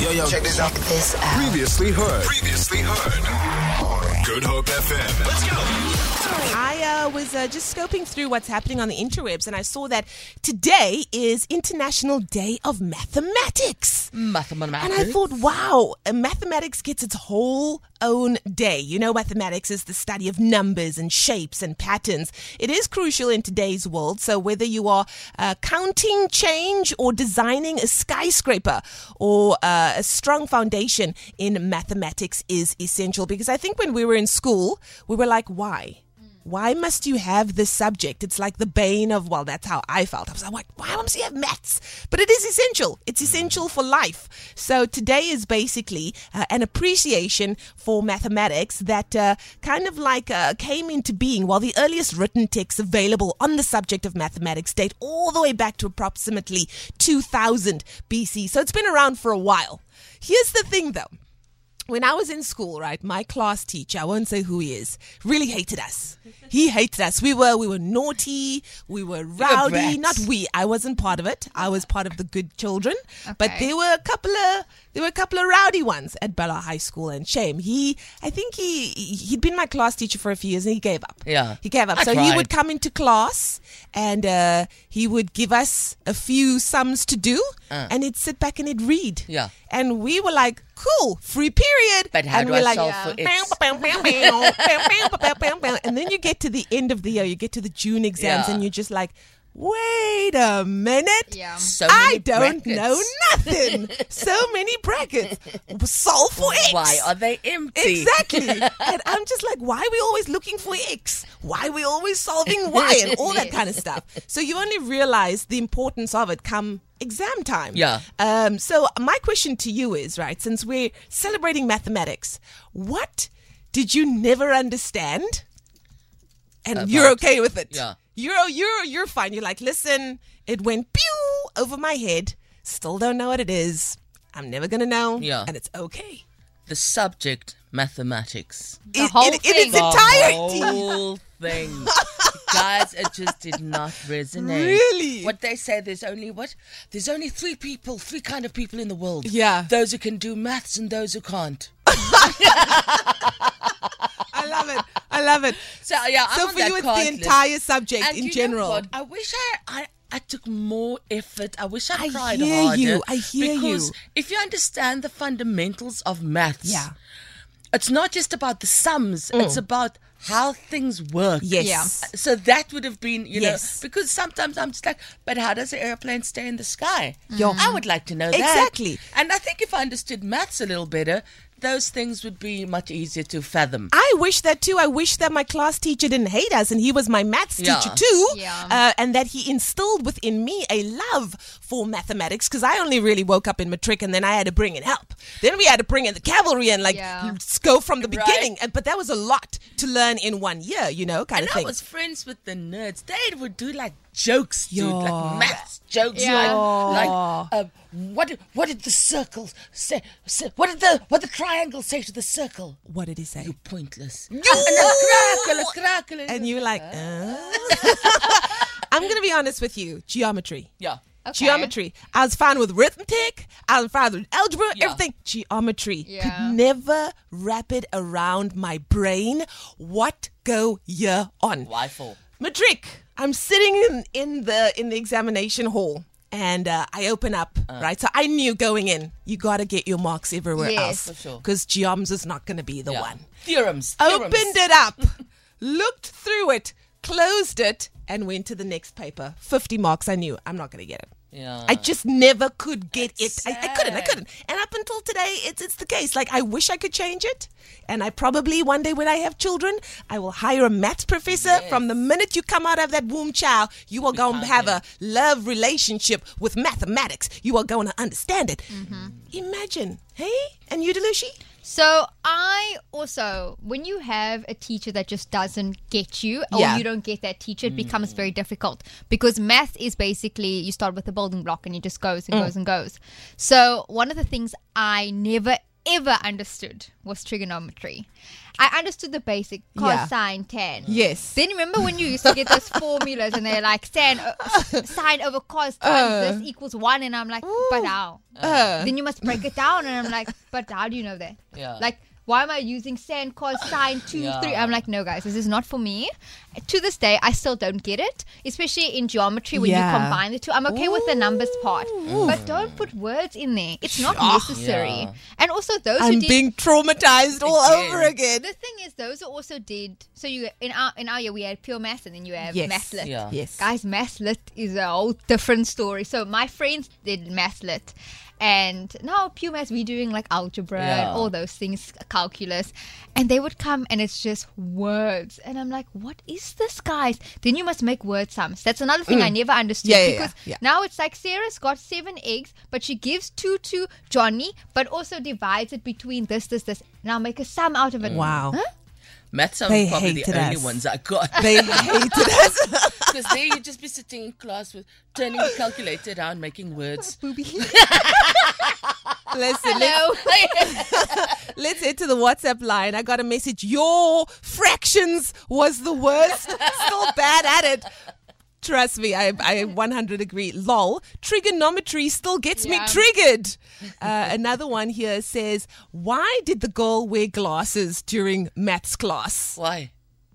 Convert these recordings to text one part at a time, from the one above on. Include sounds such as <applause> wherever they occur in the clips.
Yo, yo, check this out. This out. Previously heard. Previously heard. Good Hope FM. Let's go. I uh, was uh, just scoping through what's happening on the interwebs, and I saw that today is International Day of Mathematics. Mathematics. And I thought, wow, uh, mathematics gets its whole own day. You know, mathematics is the study of numbers and shapes and patterns. It is crucial in today's world. So, whether you are uh, counting change or designing a skyscraper or uh, a strong foundation in mathematics is essential. Because I think when we were in school, we were like, why? why must you have this subject? It's like the bane of, well, that's how I felt. I was like, why must you have maths? But it is essential. It's essential for life. So today is basically uh, an appreciation for mathematics that uh, kind of like uh, came into being while the earliest written texts available on the subject of mathematics date all the way back to approximately 2000 BC. So it's been around for a while. Here's the thing though when I was in school, right, my class teacher, I won't say who he is, really hated us. He hated us. We were we were naughty, we were rowdy. brats. Not we. I wasn't part of it. I was part of the good children. But there were a couple of there were a couple of rowdy ones at Bella High School and shame. He I think he he'd been my class teacher for a few years and he gave up. Yeah. He gave up. I so he would come into class and uh, he would give us a few sums to do and he'd sit back and he'd read. Uh. Yeah. And we were like, cool, free period. But how and do I like, solve yeah. for it? and then you get to the end of the year, you get to the June exams, yeah. and you're just like, wait a minute. Yeah. So I don't brackets. know nothing. <laughs> so many brackets. Solve for X. Why are they empty? Exactly. <laughs> and I'm just like, why are we always looking for X? Why are we always solving Y and <laughs> all that kind of stuff? So you only realize the importance of it come exam time. Yeah. Um, so my question to you is, right, since we're celebrating mathematics, what did you never understand? And you're okay with it. Yeah. You're you're you're fine. You're like, listen, it went pew over my head. Still don't know what it is. I'm never gonna know. Yeah. And it's okay The subject, mathematics. The in, whole in, in its thing. The whole thing. Guys, it just did not resonate. Really? What they say, there's only what? There's only three people, three kind of people in the world. Yeah. Those who can do maths and those who can't. I love it. I love it. So yeah, I'm so for you, it's the list. entire subject And in you know general. I wish I, I I took more effort. I wish I, I tried hear harder. you. I hear you. because if you understand the fundamentals of maths, Yeah. it's not just about the sums. Mm. It's about how things work. Yes. Uh, yeah. So that would have been, you Yes. know, because sometimes I'm just like, but how does an airplane stay in the sky? Yeah. I would like to know that. Exactly. And I think if I understood maths a little better, those things would be much easier to fathom. I wish that too. I wish that my class teacher didn't hate us and he was my maths Yeah. teacher too. Yeah. Uh, and that he instilled within me a love for mathematics because I only really woke up in matric and then I had to bring in help. Then we had to bring in the cavalry and like Yeah. go from the Right. beginning. And, but that was a lot to learn in one year, you know, kind And of thing. I was friends with the nerds. They would do like jokes, dude, Yeah. like maths jokes, Yeah. like, like uh, what did, what did the circle say, say? What did the what did the triangle say to the circle? what did he say? You're pointless. and a crackle, crackle, and you're like, <laughs> uh? <laughs> I'm going to be honest with you. Geometry. yeah. Okay. Geometry. I was fine with arithmetic. I was fine with algebra. Yeah. Everything. Geometry. Yeah. Could never wrap it around my brain. What go you on? Why for? Matric. I'm sitting in, in the in the examination hall. And uh, I open up, right? So I knew going in, you got to get your marks everywhere Yes. else. For sure. Because geoms is not going to be the Yeah. one Theorems. theorems. opened it up, <laughs> looked through it, closed it, and went to the next paper. 50 marks. I knew I'm not going to get it. Yeah. I just never could get That's it. I, I couldn't. I couldn't. And up until today, it's it's the case. Like I wish I could change it, and I probably one day when I have children, I will hire a maths professor. From the minute you come out of that womb, child, you are going to have a love relationship with mathematics. You are going to understand it. Mm-hmm. Imagine, hey, and you, Delushi. So I also, when you have a teacher that just doesn't get you, or Yeah. you don't get that teacher, it becomes mm. very difficult because math is basically you start with a building block and it just goes and mm. goes and goes. So one of the things I never ever understood was trigonometry. I understood the basic Yeah. cosine tan. Yes. Then remember when you used to get those <laughs> formulas and they're like tan, uh, sine over cos times this equals one, and I'm like, but how? Uh. Then you must break it down, and I'm like, but how do you know that? Yeah. Like. Why am I using sine, cos, sine, two, Yeah. three? I'm like, no, guys, this is not for me. To this day, I still don't get it, especially in geometry when Yeah. you combine the two. I'm okay with the numbers part, but don't put words in there. It's not ah. necessary. Yeah. And also, those who I'm did being traumatized all Again. over again. the thing is, those who also did. So you in our in our year we had pure math, and then you have Yes. math lit. Yeah. Yes. Guys, math lit is a whole different story. So my friends did math lit, and now pure maths we doing like algebra and all those things, calculus, and they would come and it's just words, and I'm like, what is this, guys? Then you must make word sums. That's another thing I never understood Mm. Yeah, yeah, yeah, because yeah. now it's like Sarah's got seven eggs, but she gives two to Johnny, but also divides it between this, this, this. Now make a sum out of it. Wow. Maths are They probably the hated only us. ones I got. They <laughs> hated us. <laughs> Because there you'd just be sitting in class with turning the calculator down, making words. <laughs> Booby. Listen, Hello. let's, let's head to the WhatsApp line. I got a message. Your fractions was the worst. Still bad at it. Trust me, I, I 100 agree. Lol, trigonometry still gets me triggered. Uh, another one here says, Why did the girl wear glasses during maths class? Why?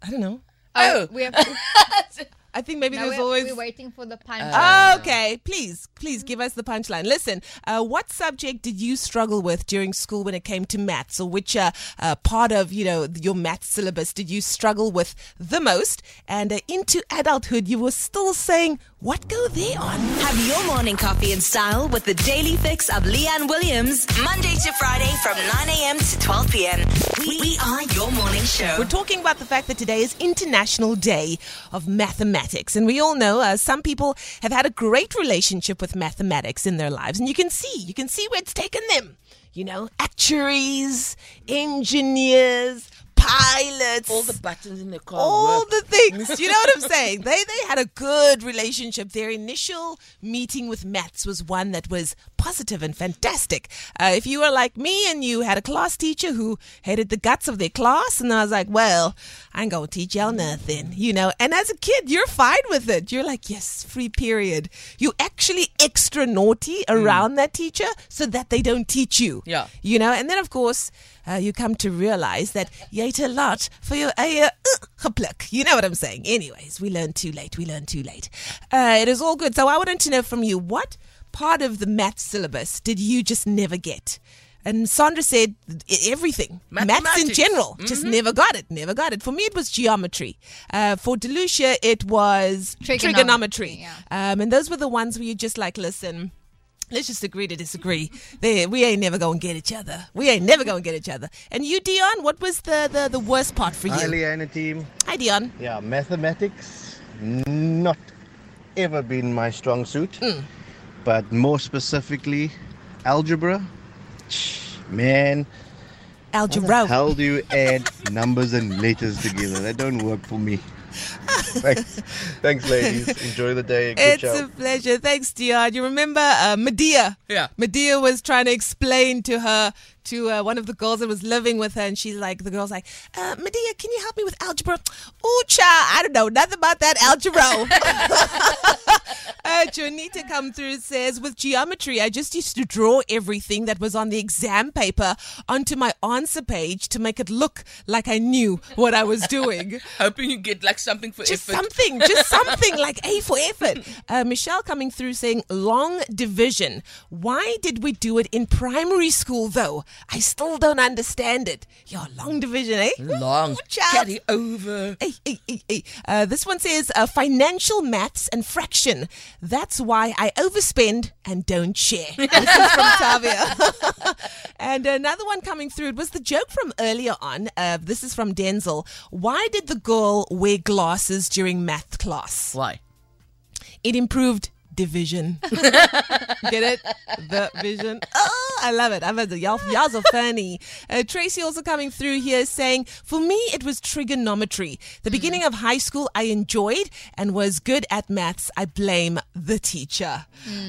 I don't know. Oh. we have. <laughs> I think maybe Now there's we're, always. we're waiting for the punch. Okay, please, please give us the punchline. Listen, uh, what subject did you struggle with during school when it came to maths, or which uh, uh, part of you know your maths syllabus did you struggle with the most? And uh, into adulthood, you were still saying, "What go they on?" Have your morning coffee in style with the daily fix of Leigh-Anne Williams, Monday to Friday from 9 a.m. to 12 p.m. We, we are your morning show. We're talking about the fact that today is International Day of Mathematics. And we all know uh, some people have had a great relationship with mathematics in their lives. And you can see, you can see where it's taken them. You know, actuaries, engineers, pilots. All the buttons in the car all work. the things. You know what I'm saying? They they had a good relationship. Their initial meeting with maths was one that was positive and fantastic. Uh, if you were like me and you had a class teacher who hated the guts of their class, and I was like, well, I ain't gonna teach y'all nothing, you know. And as a kid, you're fine with it. You're like, yes, free period. You actually extra naughty around that teacher so that they don't teach you. Yeah. You know, and then of course uh, you come to realize that you a lot for your eie uh, gepluk. You know what I'm saying? Anyways, we learn too late. We learn too late. Uh, it is all good. So I wanted to know from you what part of the math syllabus did you just never get? And Sandra said everything. Maths in general. Just never got it. Never got it. For me, it was geometry. Uh, for Delucia, it was Trigonometry, trigonometry. yeah. Um, and those were the ones where you just like, listen, let's just agree to disagree. They, we ain't never gonna get each other. We ain't never gonna get each other. And you, Dion, what was the, the, the worst part for you? Hi, Leigh-Anne team. Hi, Dion. Yeah, mathematics, not ever been my strong suit. Mm. But more specifically, algebra. Man, Algebra. how do you add numbers and letters together? That don't work for me. <laughs> Thanks, thanks ladies. Enjoy the day. Good It's show. a pleasure. Thanks, Dion. You remember uh, Madea? Yeah. Madea was trying to explain to her, to uh, one of the girls that was living with her, and she's like, the girl's like, uh, Madea, can you help me with algebra? Ooh, child, I don't know nothing about that algebra. <laughs> uh, Jonita come through says, with geometry, I just used to draw everything that was on the exam paper onto my answer page to make it look like I knew what I was doing. <laughs> Hoping you get like something for Just effort. something, just <laughs> something like A for effort. Uh, Michelle coming through saying long division. Why did we do it in primary school though? I still don't understand it. Your long division, eh? Long. Ooh. Carry over. Hey, hey, hey, hey. Uh, this one says uh, financial maths and fraction. That's why I overspend and don't share. <laughs> This is from Tavia. <laughs> and another one coming through. It was the joke from earlier on. Uh, this is from Denzel. Why did the girl wear glasses during math class? Why? It improved division. <laughs> Get it? The vision. Oh, I love it. I love it. Y'all, y'all are funny. Uh, Tracy also coming through here saying, for me, it was trigonometry. The beginning of high school, I enjoyed and was good at maths. I blame the teacher.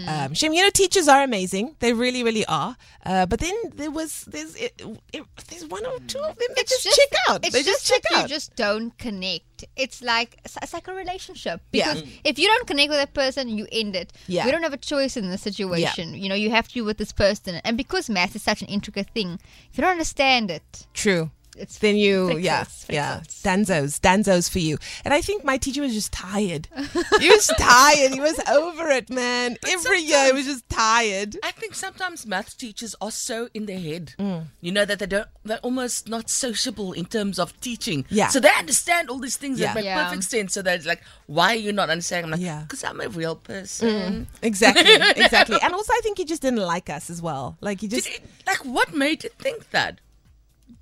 Um, Shem, you know, teachers are amazing. They really, really are. Uh, but then there was, there's, it, it, there's one or two of them that just, check out. It's they just, just, check out. you just don't connect. It's like it's, like a relationship Yeah. because mm. if you don't connect with that person, you end it. Yeah. We don't have a choice in this situation. You know, you have to be with this person, and because math is such an intricate thing, if you don't understand it, True. It's Then you, Flick yeah, us, flick yeah. Danzo's, Danzo's for you. And I think my teacher was just tired. <laughs> he was tired. He was over it, man. Every year he was just tired. I think sometimes math teachers are so in their head, Mm. you know, that they don't, they're almost not sociable in terms of teaching. Yeah. So they understand all these things Yeah. that make Yeah. perfect sense. So they're like, why are you not understanding? I'm like, Yeah. Mm. because I'm a real person. Exactly, <laughs> exactly. And also, I think he just didn't like us as well. Like he Did just, it, like, what made you think that?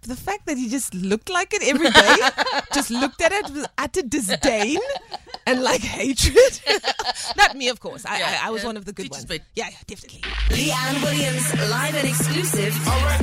The fact that he just looked like it every day, <laughs> just looked at it with utter disdain and like hatred. <laughs> Not me, of course. I, Yeah, I, I was yeah. one of the good Teacher's ones. pet. Yeah, yeah, definitely. Leigh-Anne Williams, live and exclusive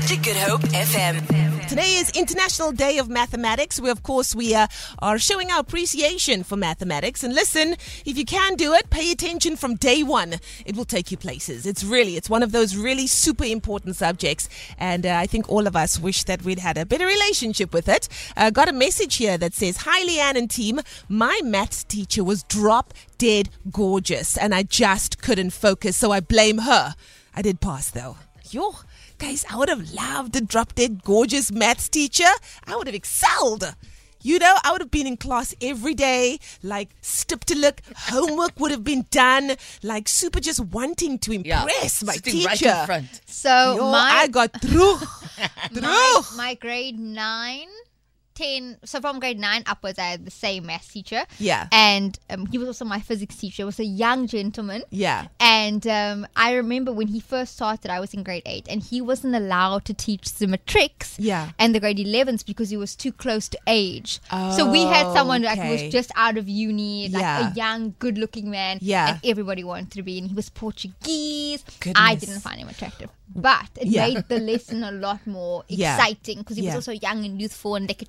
to Good Hope FM. Today is International Day of Mathematics. We, of course, we uh, are showing our appreciation for mathematics. And listen, if you can do it, pay attention from day one. It will take you places. It's really, it's one of those really super important subjects. And uh, I think all of us wish that we'd had a better relationship with it. Uh, got a message here that says, Hi, Leigh-Anne and team. My maths teacher was drop dead gorgeous, and I just couldn't focus, so I blame her. I did pass though. Yo, guys, I would have loved a drop dead gorgeous maths teacher. I would have excelled. You know, I would have been in class every day, like stip to look, homework would have been done, like super just wanting to Yeah. impress my teacher. right in front. so Yo, my I got through. <laughs> through. my, my grade 9 10 so from grade 9 upwards i had the same math teacher Yeah. and um, he was also my physics teacher He was a young gentleman Yeah. and um, i remember when he first started i was in grade 8 and he wasn't allowed to teach the matrics Yeah. and the grade 11s because he was too close to age so we had someone like who was just out of uni like Yeah. a young good looking man Yeah. and everybody wanted to be and he was portuguese i didn't find him attractive but it Yeah. made the <laughs> lesson a lot more exciting because he Yeah. was also young and youthful and lekker.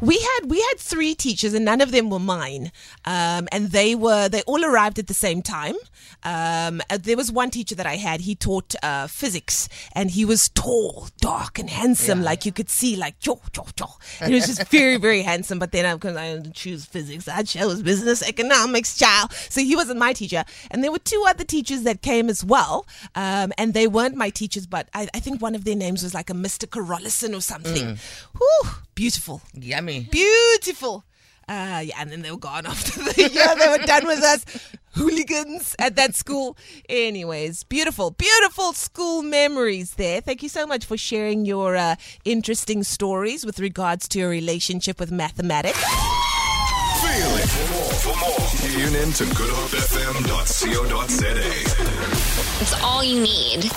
We had we had three teachers, and none of them were mine. Um, and they were they all arrived at the same time. Um, uh, there was one teacher that I had. He taught uh, physics, and he was tall, dark, and handsome. Like you could see, like jo jo jo. And he was just very very <laughs> handsome. But then because I didn't choose physics, I chose business economics, child. So he wasn't my teacher. And there were two other teachers that came as well, um, and they weren't my teachers. But I, I think one of their names was like a Mr. Carolison or something. Whew, beautiful. Yummy. Beautiful. Uh, yeah, and then they were gone <laughs> after the year. They were done with us. Hooligans at that school. Anyways, beautiful, beautiful school memories there. Thank you so much for sharing your uh, interesting stories with regards to your relationship with mathematics. Feel it. For more, for more, tune in to goodhopefm.co.za. It's all you need.